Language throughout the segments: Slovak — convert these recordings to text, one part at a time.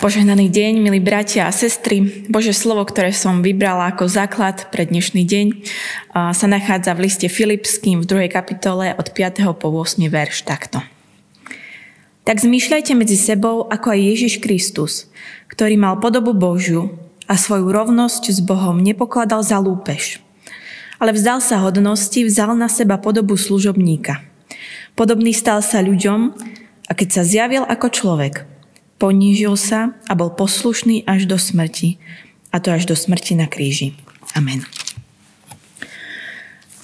Požehnaný deň, milí bratia a sestry. Bože slovo, ktoré som vybrala ako základ pre dnešný deň, sa nachádza v liste Filipským v 2. kapitole od 5. po 8. verš takto. Tak zmýšľajte medzi sebou, ako aj Ježiš Kristus, ktorý mal podobu Božiu a svoju rovnosť s Bohom nepokladal za lúpež. Ale vzdal sa hodnosti, vzal na seba podobu služobníka. Podobný stal sa ľuďom a keď sa zjavil ako človek – ponížil sa a bol poslušný až do smrti, a to až do smrti na kríži. Amen.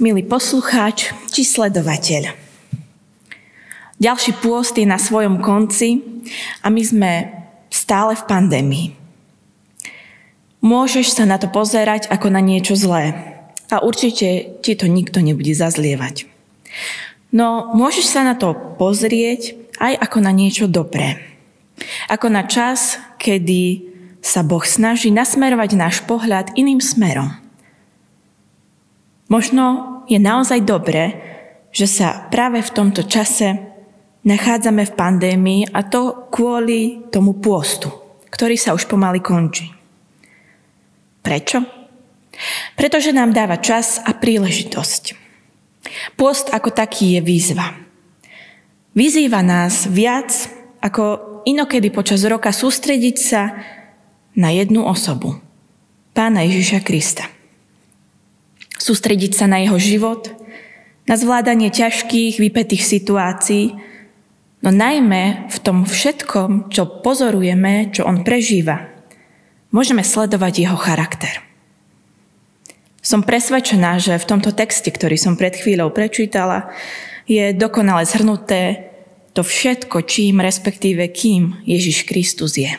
Milý poslucháč či sledovateľ, ďalší pôst je na svojom konci a my sme stále v pandémii. Môžeš sa na to pozerať ako na niečo zlé a určite ti to nikto nebude zazlievať. No môžeš sa na to pozrieť aj ako na niečo dobré. Ako na čas, kedy sa Boh snaží nasmerovať náš pohľad iným smerom. Možno je naozaj dobré, že sa práve v tomto čase nachádzame v pandémii a to kvôli tomu pôstu, ktorý sa už pomaly končí. Prečo? Pretože nám dáva čas a príležitosť. Pôst ako taký je výzva. Vyzýva nás viac ako inokedy počas roka sústrediť sa na jednu osobu, pána Ježiša Krista. Sústrediť sa na jeho život, na zvládanie ťažkých, vypetých situácií, no najmä v tom všetkom, čo pozorujeme, čo on prežíva, môžeme sledovať jeho charakter. Som presvedčená, že v tomto texte, ktorý som pred chvíľou prečítala, je dokonale zhrnuté to všetko, čím, respektíve kým Ježiš Kristus je.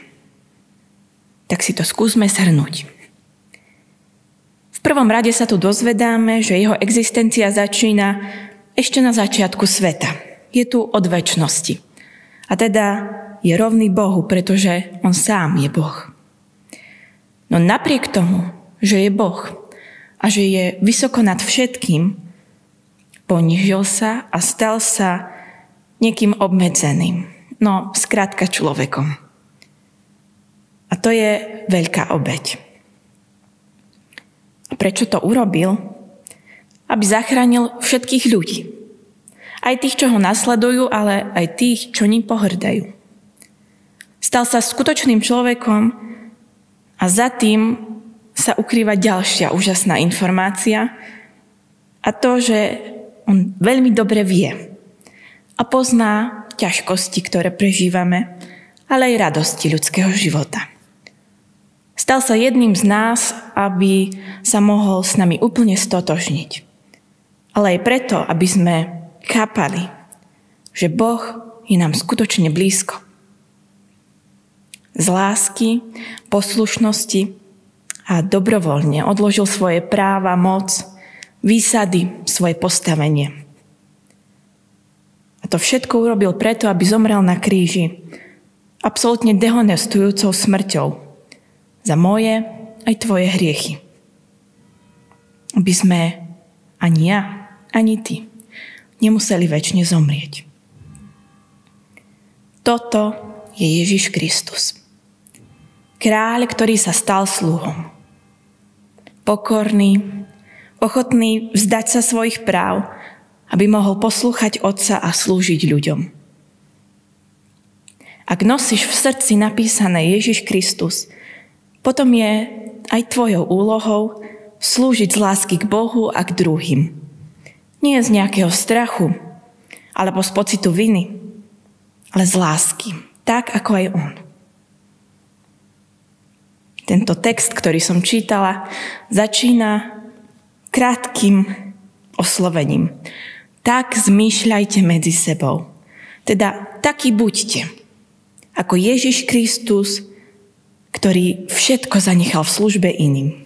Tak si to skúsme shrnúť. V prvom rade sa tu dozvedáme, že jeho existencia začína ešte na začiatku sveta. Je tu od väčšnosti. A teda je rovný Bohu, pretože on sám je Boh. No napriek tomu, že je Boh a že je vysoko nad všetkým, ponižil sa a stal sa niekým obmedzeným. No, skrátka človekom. A to je veľká obeď. A prečo to urobil? Aby zachránil všetkých ľudí. Aj tých, čo ho nasledujú, ale aj tých, čo ním pohrdajú. Stal sa skutočným človekom a za tým sa ukrýva ďalšia úžasná informácia a to, že on veľmi dobre vie, a pozná ťažkosti, ktoré prežívame, ale aj radosti ľudského života. Stal sa jedným z nás, aby sa mohol s nami úplne stotožniť. Ale aj preto, aby sme chápali, že Boh je nám skutočne blízko. Z lásky, poslušnosti a dobrovoľne odložil svoje práva, moc, výsady, svoje postavenie to všetko urobil preto, aby zomrel na kríži. Absolutne dehonestujúcou smrťou. Za moje aj tvoje hriechy. Aby sme ani ja, ani ty nemuseli väčšine zomrieť. Toto je Ježiš Kristus. Kráľ, ktorý sa stal sluhom. Pokorný, ochotný vzdať sa svojich práv, aby mohol poslúchať Otca a slúžiť ľuďom. Ak nosíš v srdci napísané Ježiš Kristus, potom je aj tvojou úlohou slúžiť z lásky k Bohu a k druhým. Nie z nejakého strachu alebo z pocitu viny, ale z lásky, tak ako aj On. Tento text, ktorý som čítala, začína krátkým oslovením tak zmýšľajte medzi sebou. Teda taký buďte, ako Ježiš Kristus, ktorý všetko zanechal v službe iným.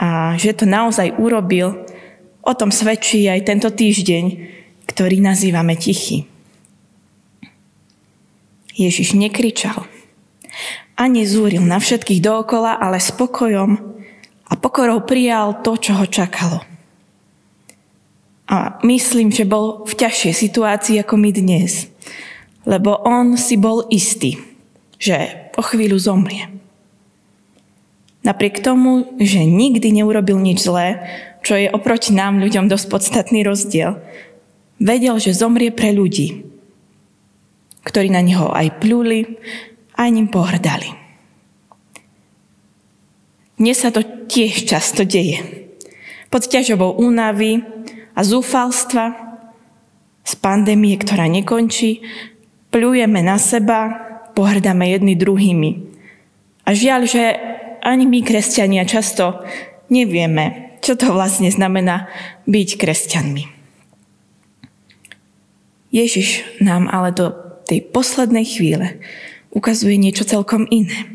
A že to naozaj urobil, o tom svedčí aj tento týždeň, ktorý nazývame tichý. Ježiš nekričal a nezúril na všetkých dookola, ale spokojom a pokorou prijal to, čo ho čakalo. A myslím, že bol v ťažšej situácii ako my dnes. Lebo on si bol istý, že o chvíľu zomrie. Napriek tomu, že nikdy neurobil nič zlé, čo je oproti nám ľuďom dosť podstatný rozdiel, vedel, že zomrie pre ľudí, ktorí na neho aj pľuli, aj ním pohrdali. Dnes sa to tiež často deje. Pod ťažobou únavy a zúfalstva z pandémie, ktorá nekončí, pľujeme na seba, pohrdáme jedni druhými. A žiaľ, že ani my, kresťania, často nevieme, čo to vlastne znamená byť kresťanmi. Ježiš nám ale do tej poslednej chvíle ukazuje niečo celkom iné.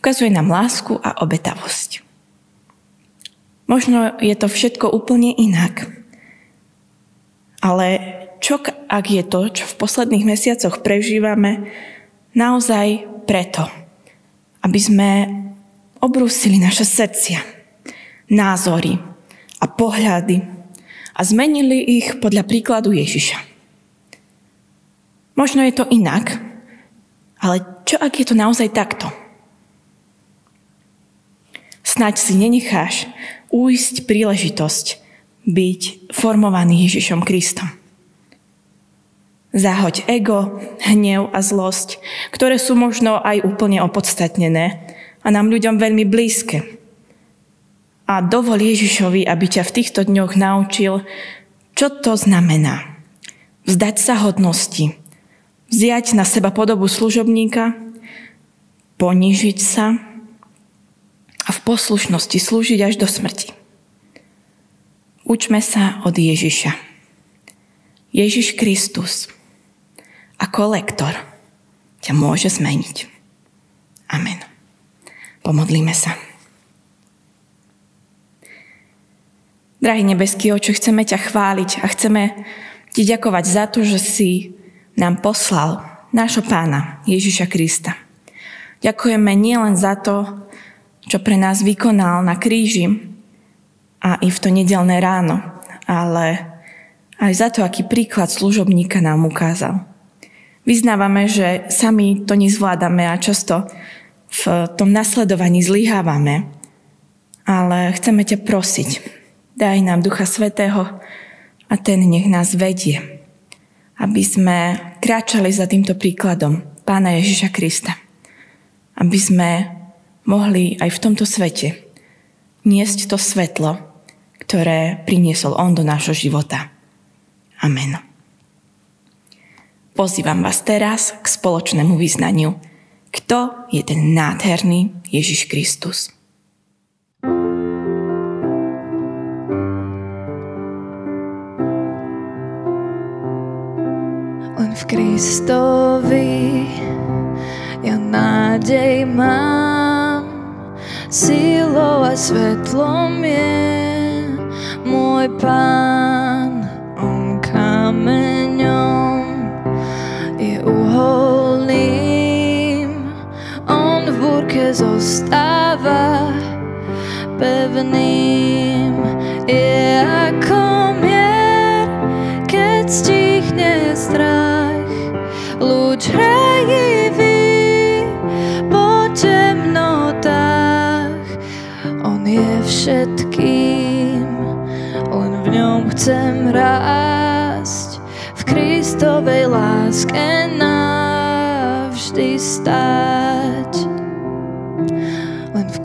Ukazuje nám lásku a obetavosť. Možno je to všetko úplne inak. Ale čo ak je to, čo v posledných mesiacoch prežívame, naozaj preto, aby sme obrúsili naše srdcia, názory a pohľady a zmenili ich podľa príkladu Ježiša. Možno je to inak, ale čo ak je to naozaj takto? Snaď si nenecháš újsť príležitosť byť formovaný Ježišom Kristom. Zahoď ego, hnev a zlosť, ktoré sú možno aj úplne opodstatnené a nám ľuďom veľmi blízke. A dovol Ježišovi, aby ťa v týchto dňoch naučil, čo to znamená. Vzdať sa hodnosti, vziať na seba podobu služobníka, ponížiť sa a v poslušnosti slúžiť až do smrti. Učme sa od Ježiša. Ježiš Kristus ako lektor ťa môže zmeniť. Amen. Pomodlíme sa. Drahý nebeský oče, chceme ťa chváliť a chceme ti ďakovať za to, že si nám poslal nášho pána Ježiša Krista. Ďakujeme nielen za to, čo pre nás vykonal na kríži a i v to nedelné ráno, ale aj za to, aký príklad služobníka nám ukázal. Vyznávame, že sami to nezvládame a často v tom nasledovaní zlyhávame, ale chceme ťa prosiť, daj nám Ducha Svetého a ten nech nás vedie, aby sme kráčali za týmto príkladom Pána Ježiša Krista. Aby sme mohli aj v tomto svete niesť to svetlo, ktoré priniesol On do nášho života. Amen. Pozývam vás teraz k spoločnému vyznaniu – kto je ten nádherný Ježiš Kristus. Len v Kristovi ja nádej mám, silou a svetlom je Pán, On kameňom je uholný búrke zostáva pevným. Je ako mier, keď stichne strach, lúč hrajivý po temnotách. On je v ňom chcem rásť, v Kristovej láske navždy stáť.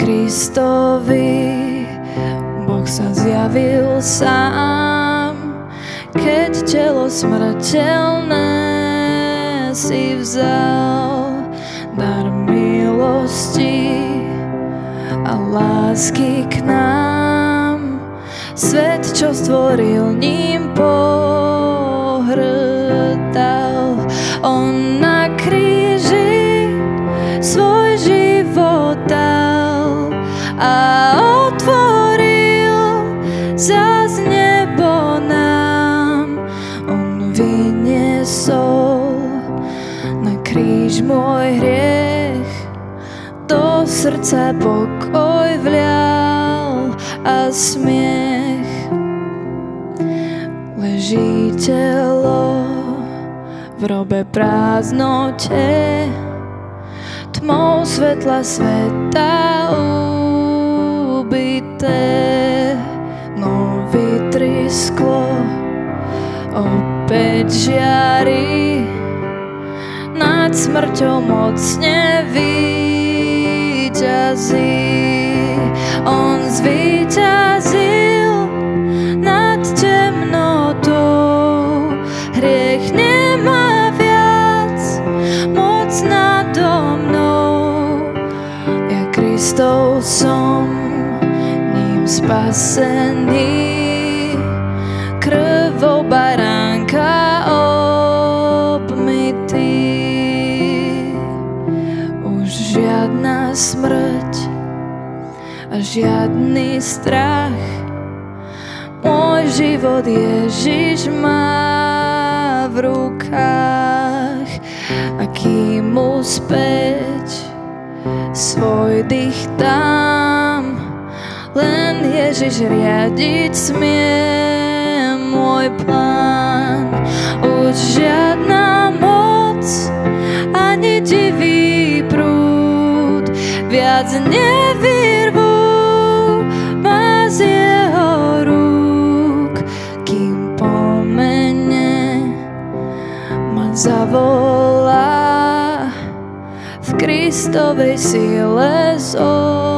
Kristovi Boh sa zjavil sám, keď telo smrteľné si vzal dar milosti a lásky k nám. Svet, čo stvoril ním pohrdal, on na kríži svoj život dal a otvoril za nebo nám. On vyniesol na kríž môj hriech, do srdca pokoj vlial a smiech. Leží telo v robe prázdnote, tmou svetla sveta ubité, no vytrisklo, opäť žiari, nad smrťou mocne vyťazí. On zvíťazil Kristov som, ním spasený, krvou baránka obmytý. Už žiadna smrť a žiadny strach. Môj život Ježiš má v rukách a kým mu späť svoj dých tam len Ježiš riadiť smie môj plán. Už žiadna moc ani divý prúd viac nevyrvú stāvēs ielēs. Oh.